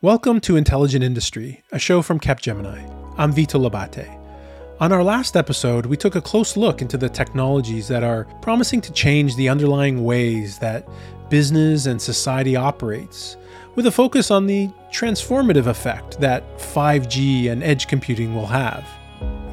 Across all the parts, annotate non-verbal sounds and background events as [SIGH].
Welcome to Intelligent Industry, a show from Capgemini. I'm Vito Labate. On our last episode, we took a close look into the technologies that are promising to change the underlying ways that business and society operates, with a focus on the transformative effect that 5G and edge computing will have.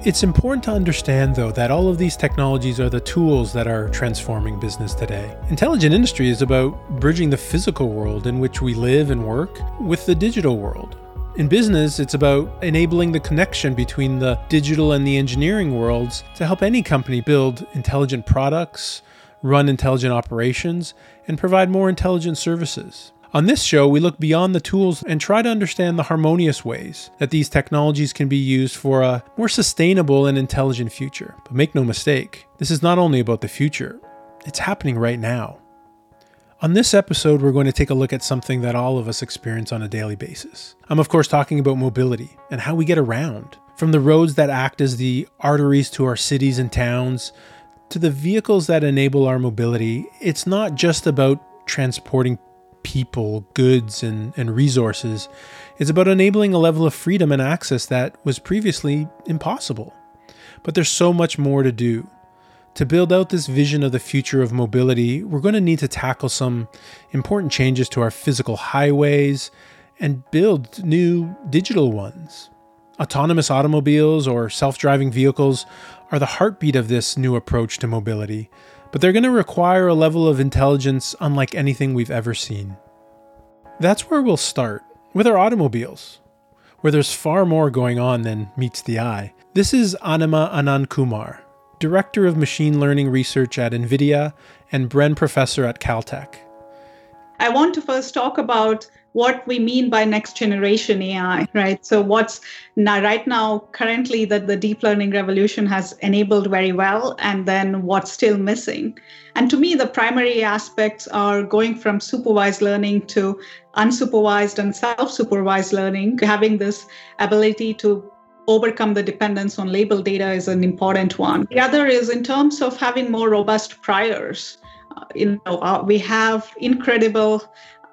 It's important to understand, though, that all of these technologies are the tools that are transforming business today. Intelligent industry is about bridging the physical world in which we live and work with the digital world. In business, it's about enabling the connection between the digital and the engineering worlds to help any company build intelligent products, run intelligent operations, and provide more intelligent services. On this show, we look beyond the tools and try to understand the harmonious ways that these technologies can be used for a more sustainable and intelligent future. But make no mistake, this is not only about the future, it's happening right now. On this episode, we're going to take a look at something that all of us experience on a daily basis. I'm, of course, talking about mobility and how we get around. From the roads that act as the arteries to our cities and towns, to the vehicles that enable our mobility, it's not just about transporting people, goods, and, and resources. It's about enabling a level of freedom and access that was previously impossible. But there's so much more to do. To build out this vision of the future of mobility, we're going to need to tackle some important changes to our physical highways and build new digital ones. Autonomous automobiles or self driving vehicles are the heartbeat of this new approach to mobility, but they're going to require a level of intelligence unlike anything we've ever seen. That's where we'll start, with our automobiles, where there's far more going on than meets the eye. This is Anima Anandkumar, Director of Machine Learning Research at NVIDIA and Bren Professor at Caltech. I want to first talk about what we mean by next generation AI, right? So, what's now, right now, currently, that the deep learning revolution has enabled very well, and then what's still missing. And to me, the primary aspects are going from supervised learning to unsupervised and self supervised learning, having this ability to overcome the dependence on label data is an important one. The other is in terms of having more robust priors. Uh, you know, uh, we have incredible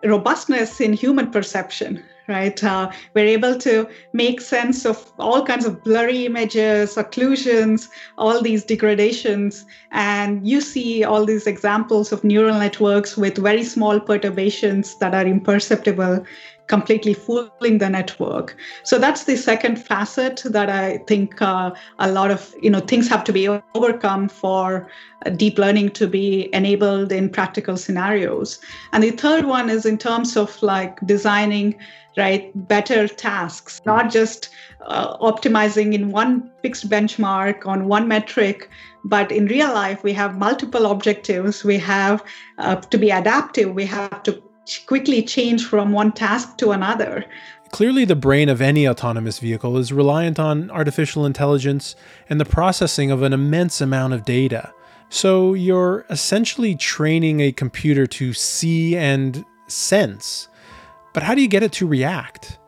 robustness in human perception right? Uh, we're able to make sense of all kinds of blurry images occlusions all these degradations. And you see all these examples of neural networks with very small perturbations that are imperceptible completely fooling the network. So that's the second facet that I think uh, a lot of you know things have to be overcome for uh, deep learning to be enabled in practical scenarios. And the third one is in terms of like designing right better tasks not just uh, optimizing in one fixed benchmark on one metric but in real life we have multiple objectives we have uh, to be adaptive we have to quickly change from one task to another. Clearly, the brain of any autonomous vehicle is reliant on artificial intelligence and the processing of an immense amount of data. So, you're essentially training a computer to see and sense. But how do you get it to react?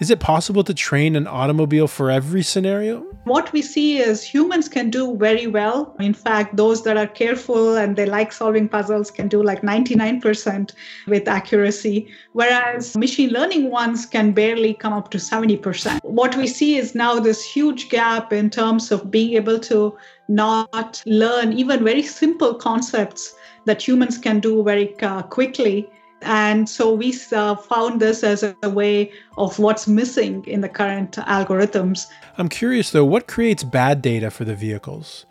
Is it possible to train an automobile for every scenario? What we see is humans can do very well. In fact, those that are careful and they like solving puzzles can do like 99% with accuracy, whereas machine learning ones can barely come up to 70%. What we see is now this huge gap in terms of being able to not learn even very simple concepts that humans can do very uh, quickly and so we uh, found this as a, way of what's missing in the current algorithms. I'm curious though, what creates bad data for the vehicles?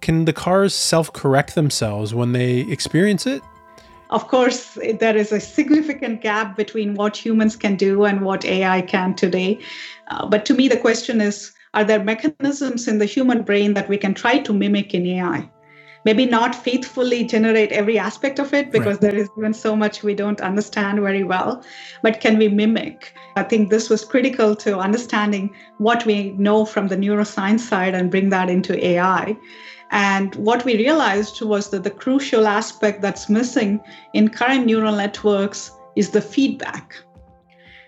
Can the cars self correct themselves when they experience it? Of course, there is a significant gap between what humans can do and what AI can today. Uh, but to me, the question is are there mechanisms in the human brain that we can try to mimic in AI? Maybe not faithfully generate every aspect of it because right. there is even so much we don't understand very well. But can we mimic? I think this was critical to understanding what we know from the neuroscience side and bring that into ai and what we realized was that the crucial aspect that's missing in current neural networks is the feedback.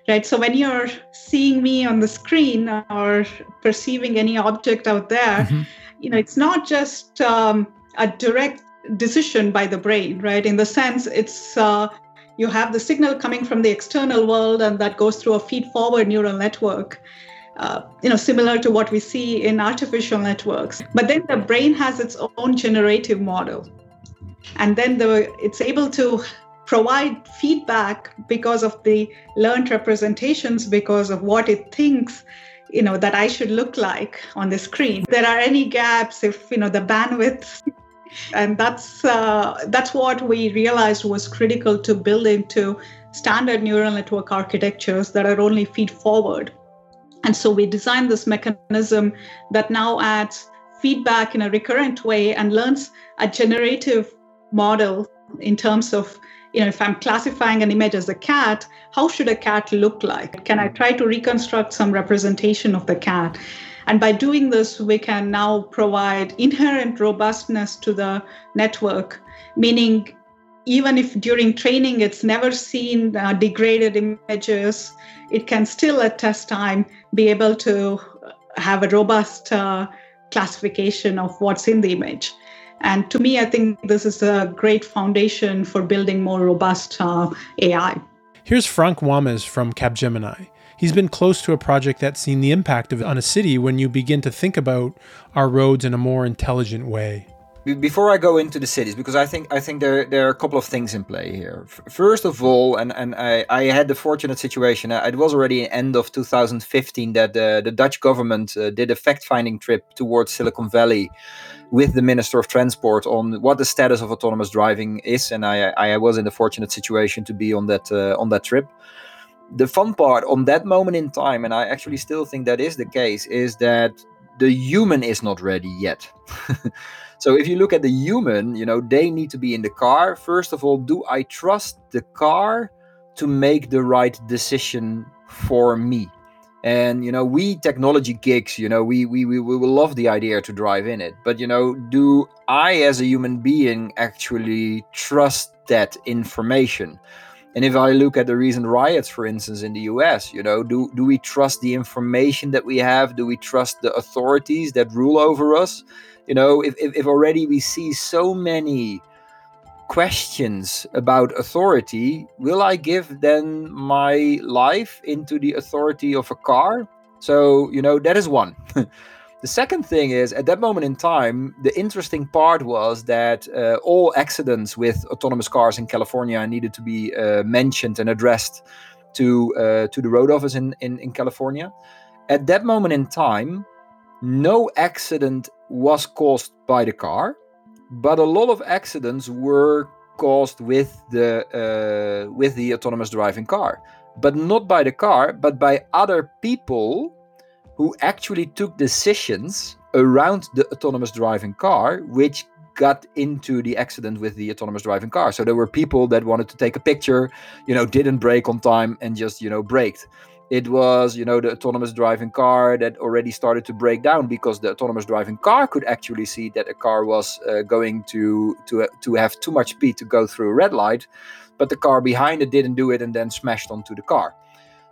Right? So when you're seeing me on the screen or perceiving any object out there mm-hmm. you know it's not just um, a direct decision by the brain, right? In the sense, it's uh, you have the signal coming from the external world and that goes through a feed forward neural network uh, you know similar to what we see in artificial networks. But then the brain has its own generative model. And then the it's able to provide feedback because of the learned representations because of what it thinks you know that i should look like on the screen. There are any gaps if you know the bandwidth and that's uh, that's what we realized was critical to build into standard neural network architectures that are only feed forward. And so we designed this mechanism that now adds feedback in a recurrent way and learns a generative model in terms of you know if i'm classifying an image as a cat how should a cat look like? Can i try to reconstruct some representation of the cat and by doing this we can now provide inherent robustness to the network meaning even if during training it's never seen uh, degraded images it can still at test time be able to have a robust uh, classification of what's in the image and to me, I think this is a great foundation for building more robust uh, AI. Here's Frank Wammes from Capgemini. He's been close to a project that's seen the impact of on a city when you begin to think about our roads in a more intelligent way before I go into the cities, because I think I think there there are a couple of things in play here. First of all, and and I, I had the fortunate situation. Uh, it was already end of 2015 that the the Dutch government uh, did a fact finding trip towards Silicon Valley with the Minister of Transport on what the status of autonomous driving is, and I I was in the fortunate situation to be on that uh, on that trip. The fun part on that moment in time, and I actually still think that is the case, is that the human is not ready yet. [LAUGHS] So if you look at the human, you know, they need to be in the car. First of all, do I trust the car to make the right decision for me? And you know, we technology geeks, you know, we we we, we will love the idea to drive in it. But you know, do I as a human being actually trust that information? And if I look at the recent riots, for instance, in the US, you know, do, do we trust the information that we have? Do we trust the authorities that rule over us? You know, if, if, if already we see so many questions about authority, will I give then my life into the authority of a car? So, you know, that is one. [LAUGHS] the second thing is, at that moment in time, the interesting part was that uh, all accidents with autonomous cars in California needed to be uh, mentioned and addressed to uh, to the road office in, in, in California. At that moment in time, no accident was caused by the car, but a lot of accidents were caused with the uh, with the autonomous driving car, but not by the car, but by other people who actually took decisions around the autonomous driving car, which got into the accident with the autonomous driving car. So there were people that wanted to take a picture, you know, didn't brake on time and just you know braked it was you know the autonomous driving car that already started to break down because the autonomous driving car could actually see that a car was uh, going to to to have too much speed to go through a red light but the car behind it didn't do it and then smashed onto the car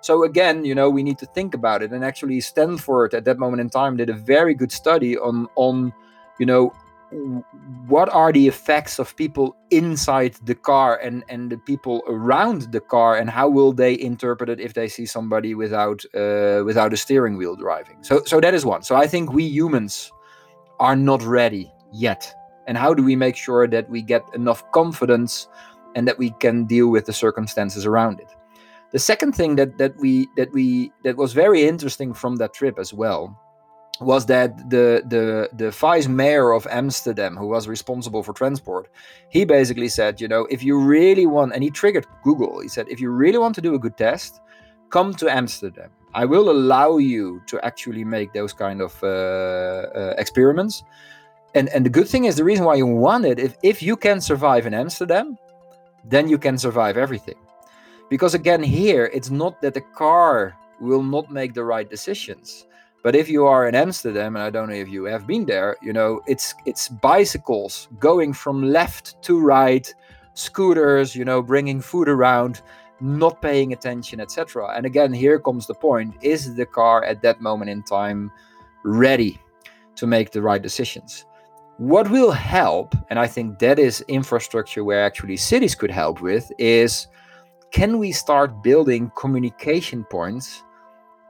so again you know we need to think about it. And actually stanford at that moment in time did a very good study on on you know what are the effects of people inside the car and and the people around the car and how will they interpret it if they see somebody without uh, without a steering wheel driving. So so that is one. So i think we humans are not ready yet. And how do we make sure that we get enough confidence and that we can deal with the circumstances around it the second thing that that we that we that was very interesting from that trip as well was that the the the vice mayor of Amsterdam, who was responsible for transport, he basically said, you know, if you really want, and he triggered Google. He said, if you really want to do a good test, come to Amsterdam. I will allow you to actually make those kind of uh, uh, experiments. And and the good thing is, the reason why you want it, if if you can survive in Amsterdam, then you can survive everything. Because again, here it's not that the car will not make the right decisions but if you are in Amsterdam, and I don't know if you have been there, you know, it's it's bicycles going from left to right, scooters, you know, bringing food around, not paying attention, etc. And again, here comes the point: is the car at that moment in time ready to make the right decisions? What will help, and I think that is infrastructure where actually cities could help with, is can we start building communication points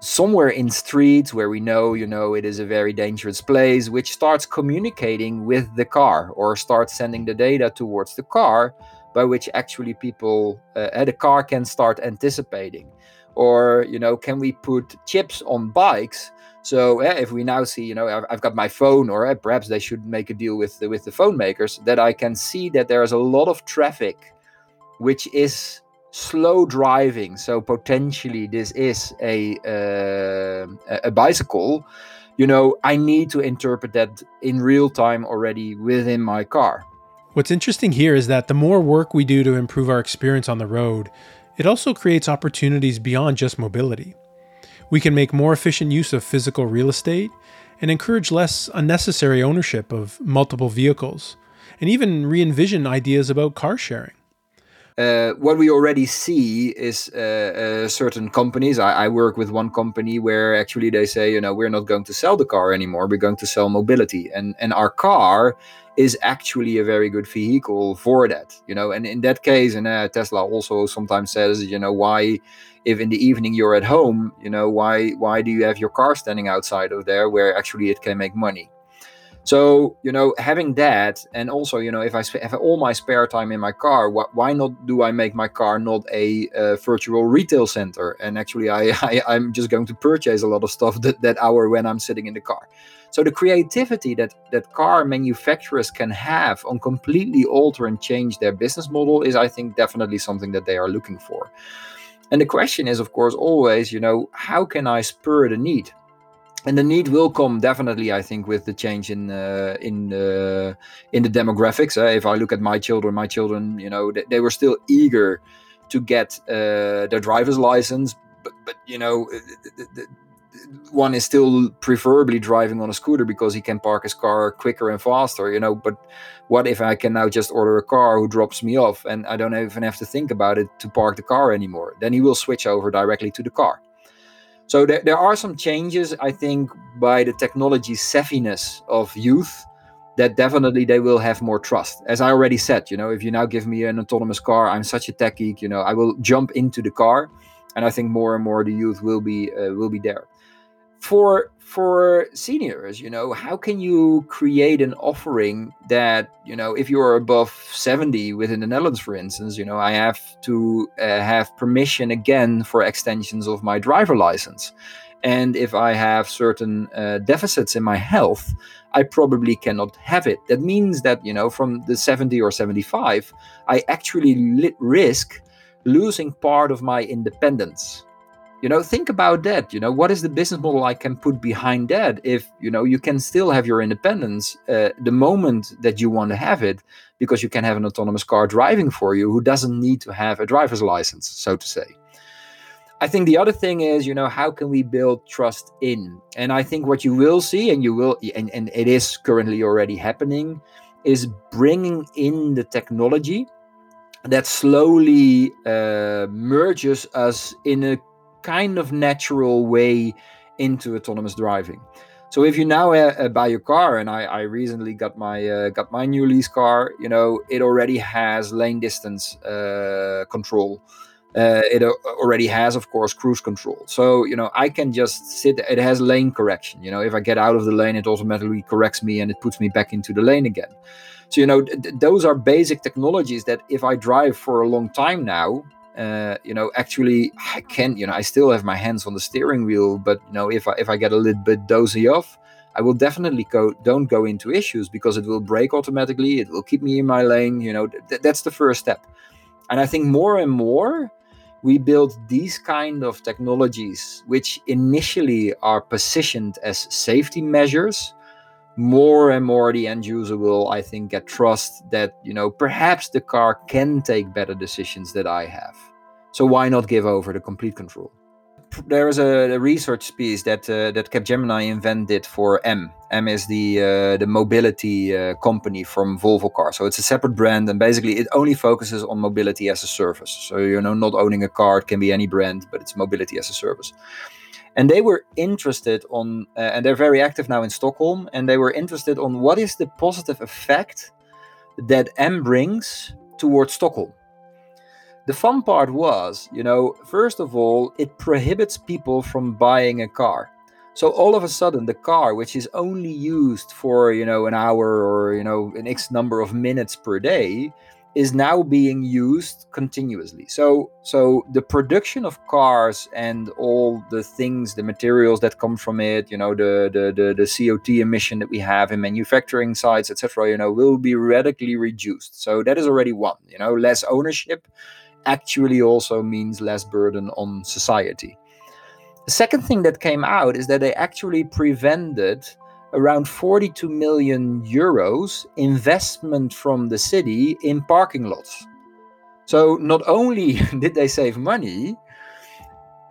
somewhere in streets where we know you know it is a very dangerous place which starts communicating with the car or starts sending the data towards the car by which actually people uh, the car can start anticipating? Or you know can we put chips on bikes? So uh, if we now see you know I've, I've got my phone or uh, perhaps they should make a deal with the, with the phone makers that i can see that there's a lot of traffic which is slow driving. So potentially this is a uh, a bicycle. You know i need to interpret that in real time already within my car. What's interesting here is that the more work we do to improve our experience on the road it also creates opportunities beyond just mobility. We can make more efficient use of physical real estate and encourage less unnecessary ownership of multiple vehicles and even re envision ideas about car sharing uh, what we already see is uh, uh, certain companies. I, I, work with one company where actually they say, you know, we're not going to sell the car anymore. We're going to sell mobility, and and our car is actually a very good vehicle for that. You know, and in that case, and uh, Tesla also sometimes says, you know, why if in the evening you're at home, you know, why why do you have your car standing outside of there where actually it can make money? So, you know, having that, and also, you know, if I have all my spare time in my car, wh- why not do I make my car not a uh, virtual retail center? And actually, I, [LAUGHS] I, I'm just going to purchase a lot of stuff that, that hour when I'm sitting in the car. So the creativity that that car manufacturers can have on completely alter and change their business model is, I think, definitely something that they are looking for. And the question is, of course, always, you know, how can I spur the need? And the need will come definitely i think with the change in uh, in uh, in the demographics. Uh, if i look at my children my children you know they, they were still eager to get uh, their driver's license. But but you know uh, one is still preferably driving on a scooter because he can park his car quicker and faster you know. But what if i can now just order a car who drops me off and i don't even have to think about it to park the car anymore? Then he will switch over directly to the car so there, there are some changes, I think, by the technology savviness of youth that definitely they will have more trust. As I already said, you know, if you now give me an autonomous car, I'm such a tech geek, you know, I will jump into the car, and I think more and more the youth will be uh, will be there for for seniors you know how can you create an offering that you know if you're above 70 within the netherlands for instance you know i have to uh, have permission again for extensions of my driver license. And if i have certain uh, deficits in my health i probably cannot have it. That means that you know from the 70 or 75 i actually risk losing part of my independence you know think about that you know what is the business model i can put behind that if you know you can still have your independence uh, the moment that you want to have it because you can have an autonomous car driving for you who doesn't need to have a driver's license so to say. I think the other thing is you know how can we build trust in? And i think what you will see and you will and, and it is currently already happening is bringing in the technology that slowly uh, merges us in a kind of natural way into autonomous driving. So if you now uh, uh, buy a car, and I, I recently got my uh, got my new lease car, you know it already has lane distance uh, control. Uh, it already has, of course, cruise control. So you know I can just sit. It has lane correction. You know if I get out of the lane, it automatically corrects me and it puts me back into the lane again. So you know th- those are basic technologies that if I drive for a long time now, uh, you know, actually, I can, you know, I still have my hands on the steering wheel, but you know, if I if I get a little bit dozy off, I will definitely go don't go into issues because it will brake automatically. It will keep me in my lane. You know, th- that's the first step. And I think more and more we build these kind of technologies, which initially are positioned as safety measures. More and more, the end user will, I think, get trust that you know perhaps the car can take better decisions that I have. So why not give over the complete control? There is a, a research piece that uh, that Capgemini invented for M. M is the uh, the mobility uh, company from Volvo Cars. So it's a separate brand, and basically it only focuses on mobility as a service. So you know, not owning a car, it can be any brand, but it's mobility as a service. And they were interested on, uh, and they're very active now in Stockholm, and they were interested on what is the positive effect that M brings towards Stockholm. The fun part was, you know, first of all, it prohibits people from buying a car. So all of a sudden, the car, which is only used for, you know, an hour or, you know, an X number of minutes per day, is now being used continuously. So so the production of cars and all the things, the materials that come from it, you know, the the the, the CO2 emission that we have in manufacturing sites, etc., you know, will be radically reduced. So that is already one. You know, less ownership actually also means less burden on society. The second thing that came out is that they actually prevented around 42 million euros investment from the city in parking lots. So not only [LAUGHS] did they save money,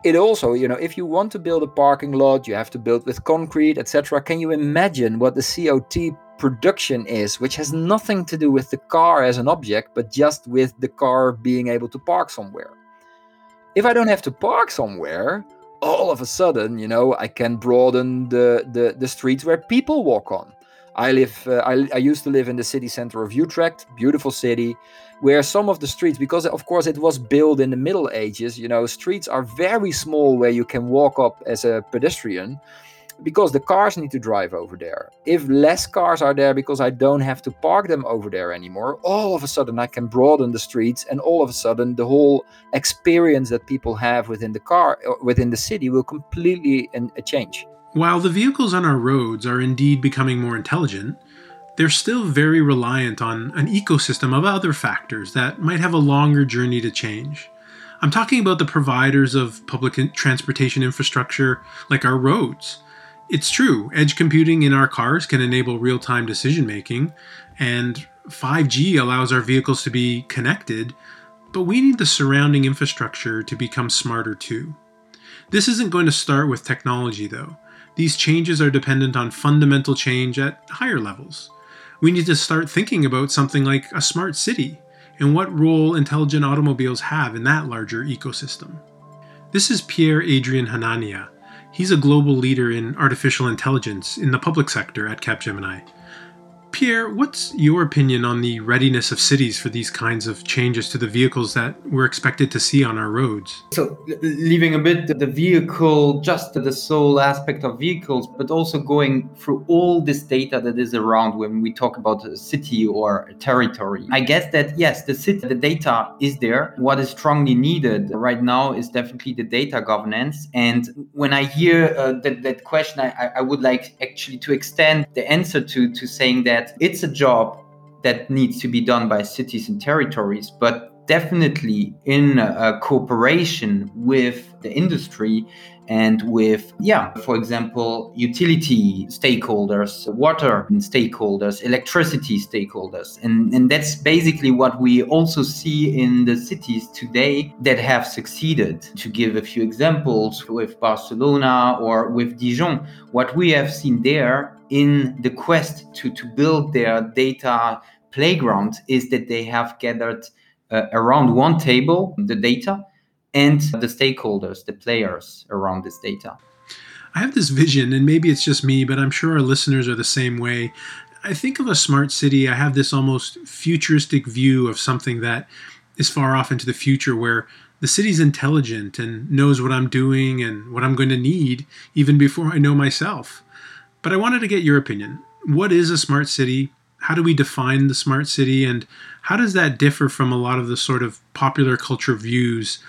it also, you know, if you want to build a parking lot, you have to build with concrete, etc. Can you imagine what the CO2 production is, which has nothing to do with the car as an object, but just with the car being able to park somewhere? If I don't have to park somewhere, all of a sudden, you know, I can broaden the the, the streets where people walk on. I live. Uh, I, I used to live in the city center of Utrecht, beautiful city, where some of the streets, because of course it was built in the Middle Ages, you know, streets are very small where you can walk up as a pedestrian because the cars need to drive over there. If less cars are there because I don't have to park them over there anymore, all of a sudden I can broaden the streets and all of a sudden the whole experience that people have within the car uh, within the city will completely uh, change. While the vehicles on our roads are indeed becoming more intelligent, they're still very reliant on an ecosystem of other factors that might have a longer journey to change. I'm talking about the providers of public transportation infrastructure like our roads it's true, edge computing in our cars can enable real time decision making, and 5G allows our vehicles to be connected, but we need the surrounding infrastructure to become smarter too. This isn't going to start with technology, though. These changes are dependent on fundamental change at higher levels. We need to start thinking about something like a smart city and what role intelligent automobiles have in that larger ecosystem. This is Pierre Adrien Hanania, He's a global leader in artificial intelligence in the public sector at Capgemini. Pierre, what's your opinion on the readiness of cities for these kinds of changes to the vehicles that we're expected to see on our roads? So, leaving a bit the vehicle, just the sole aspect of vehicles, but also going through all this data that is around when we talk about a city or a territory. I guess that, yes, the city, the data is there. What is strongly needed right now is definitely the data governance. And when I hear uh, that, that question, I, I would like actually to extend the answer to, to saying that that it's a job that needs to be done by cities and territories, but definitely in cooperation with the industry and with yeah for example utility stakeholders water stakeholders electricity stakeholders. And and that's basically what we also see in the cities today that have succeeded. To give a few examples with barcelona or with dijon what we have seen there in the quest to, to build their data playground is that they have gathered uh, around one table the data and the stakeholders, the players around this data. I have this vision, and maybe it's just me, but I'm sure our listeners are the same way. I think of a smart city, I have this almost futuristic view of something that is far off into the future where the city's intelligent and knows what I'm doing and what I'm going to need even before I know myself. But I wanted to get your opinion. What is a smart city? How do we define the smart city? And how does that differ from a lot of the sort of popular culture views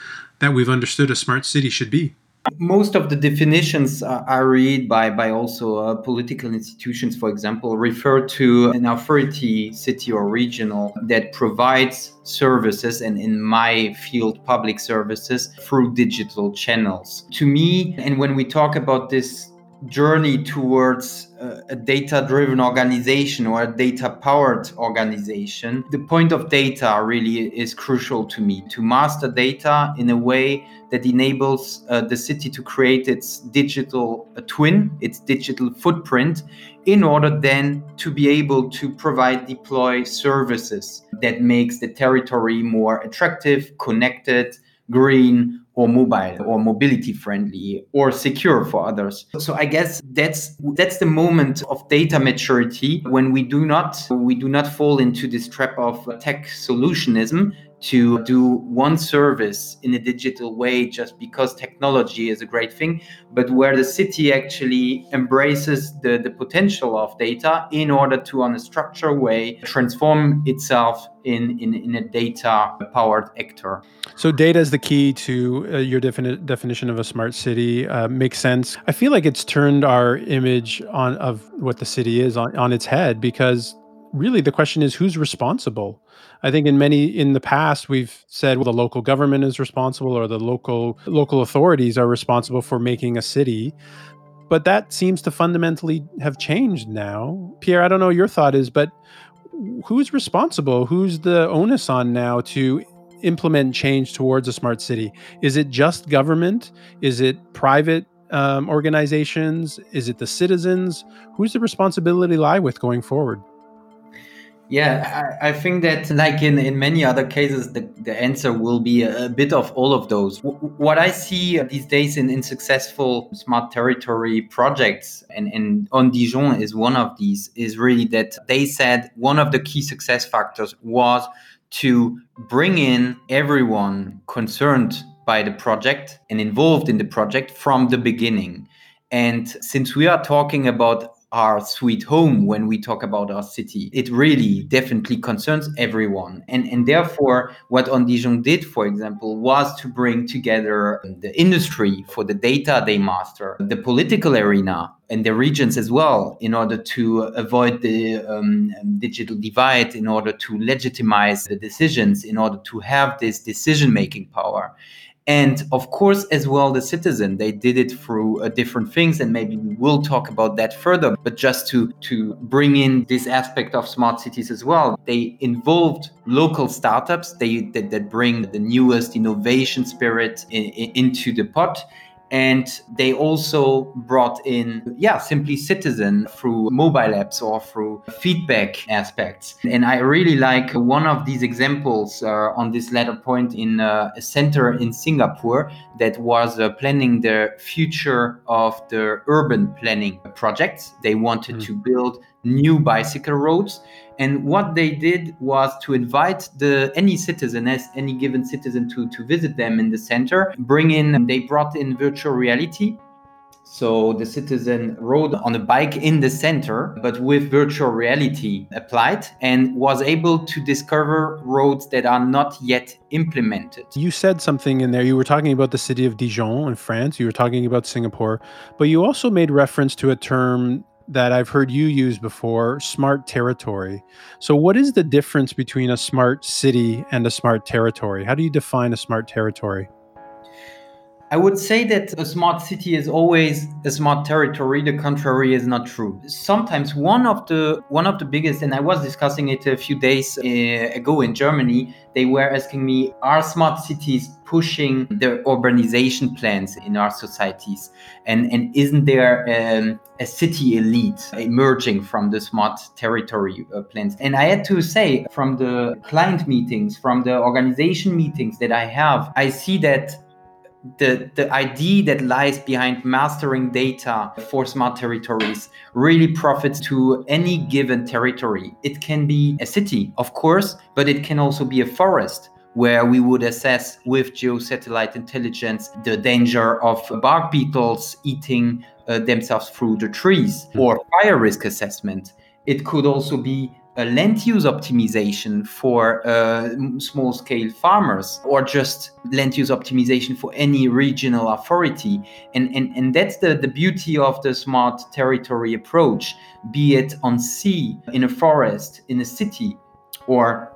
that we've understood a smart city should be? Most of the definitions I read by, by also uh, political institutions, for example, refer to an authority, city or regional, that provides services, and in my field, public services, through digital channels. To me, and when we talk about this journey towards a data driven organization or a data powered organization, the point of data really is crucial to me to master data in a way that enables uh, the city to create its digital uh, twin, its digital footprint, in order then to be able to provide deploy services that makes the territory more attractive, connected, green, or mobile or mobility friendly or secure for others. So I guess that's that's the moment of data maturity when we do not we do not fall into this trap of tech solutionism to do one service in a digital way just because technology is a great thing, but where the city actually embraces the, the potential of data in order to, on a structured way, transform itself in, in, in a data powered actor. So, data is the key to uh, your defini- definition of a smart city. Uh, makes sense. I feel like it's turned our image on of what the city is on, on its head because really the question is who's responsible I think in many in the past we've said well, the local government is responsible or the local local authorities are responsible for making a city. But that seems to fundamentally have changed now. Pierre, I don't know your thought is, but who's responsible? Who's the onus on now to implement change towards a smart city? Is it just government? Is it private um, organizations? Is it the citizens? Who's the responsibility lie with going forward? Yeah, I, I, think that, like in, in many other cases, the, the answer will be a, a bit of all of those. W- what I see these days in, in successful smart territory projects, and, and OnDijon is one of these, is really that they said one of the key success factors was to bring in everyone concerned by the project and involved in the project from the beginning. And since we are talking about our sweet home when we talk about our city. It really definitely concerns everyone. And, and therefore, what OnDijon did, for example, was to bring together the industry for the data they master, the political arena, and the regions as well, in order to avoid the um, digital divide, in order to legitimize the decisions, in order to have this decision making power and of course as well the citizen they did it through uh, different things and maybe we will talk about that further. But just to to bring in this aspect of smart cities as well they involved local startups. They that, that bring the newest innovation spirit in, in, into the pot and they also brought in yeah simply citizen through mobile apps or through feedback aspects and i really like one of these examples uh, on this latter point in uh, a center in singapore that was uh, planning the future of the urban planning projects they wanted mm. to build new bicycle roads and what they did was to invite the any citizen, as any given citizen, to to visit them in the center. Bring in, they brought in virtual reality. So the citizen rode on a bike in the center, but with virtual reality applied, and was able to discover roads that are not yet implemented. You said something in there. You were talking about the city of Dijon in France. You were talking about Singapore, but you also made reference to a term that I've heard you use before smart territory. So, what is the difference between a smart city and a smart territory? How do you define a smart territory? I would say that a smart city is always a smart territory. The contrary is not true. Sometimes one of the one of the biggest, and I was discussing it a few days uh, ago in Germany. They were asking me, are smart cities pushing their urbanization plans in our societies, and and isn't there um, a city elite emerging from the smart territory uh, plans? And I had to say, from the client meetings, from the organization meetings that I have, I see that the, the idea that lies behind mastering data for smart territories really profits to any given territory. It can be a city, of course, but it can also be a forest where we would assess with geosatellite intelligence the danger of bark beetles eating uh, themselves through the trees or fire risk assessment. It could also be a land use optimization for uh, small scale farmers or just land use optimization for any regional authority and, and, and that's the, the beauty of the smart territory approach be it on sea in a forest in a city or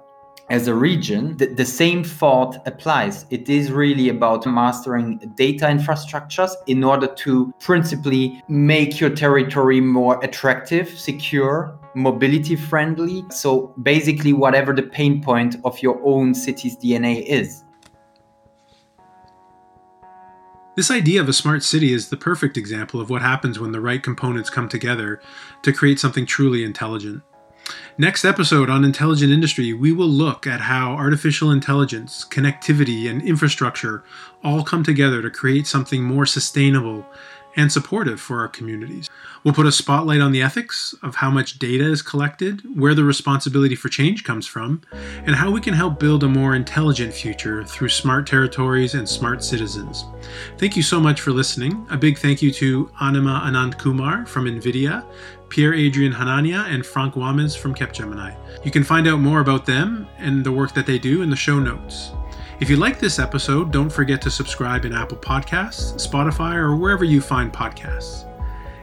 as a region, the, the, same thought applies. It is really about mastering data infrastructures in order to principally make your territory more attractive, secure, mobility friendly. So basically, whatever the pain point of your own city's DNA is. This idea of a smart city is the perfect example of what happens when the right components come together to create something truly intelligent. Next episode on Intelligent Industry, we will look at how artificial intelligence, connectivity, and infrastructure all come together to create something more sustainable and supportive for our communities. We'll put a spotlight on the ethics of how much data is collected, where the responsibility for change comes from, and how we can help build a more intelligent future through smart territories and smart citizens. Thank you so much for listening. A big thank you to Anima Anandkumar from NVIDIA, Pierre Adrien Hanania, and Frank Wammes from Capgemini. You can find out more about them and the work that they do in the show notes. If you like this episode, don't forget to subscribe in Apple Podcasts, Spotify, or wherever you find podcasts.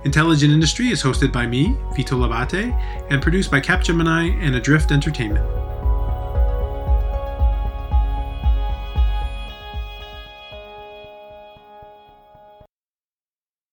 Intelligent Industry is hosted by me, Vito Labate, and produced by Capgemini and Adrift Entertainment.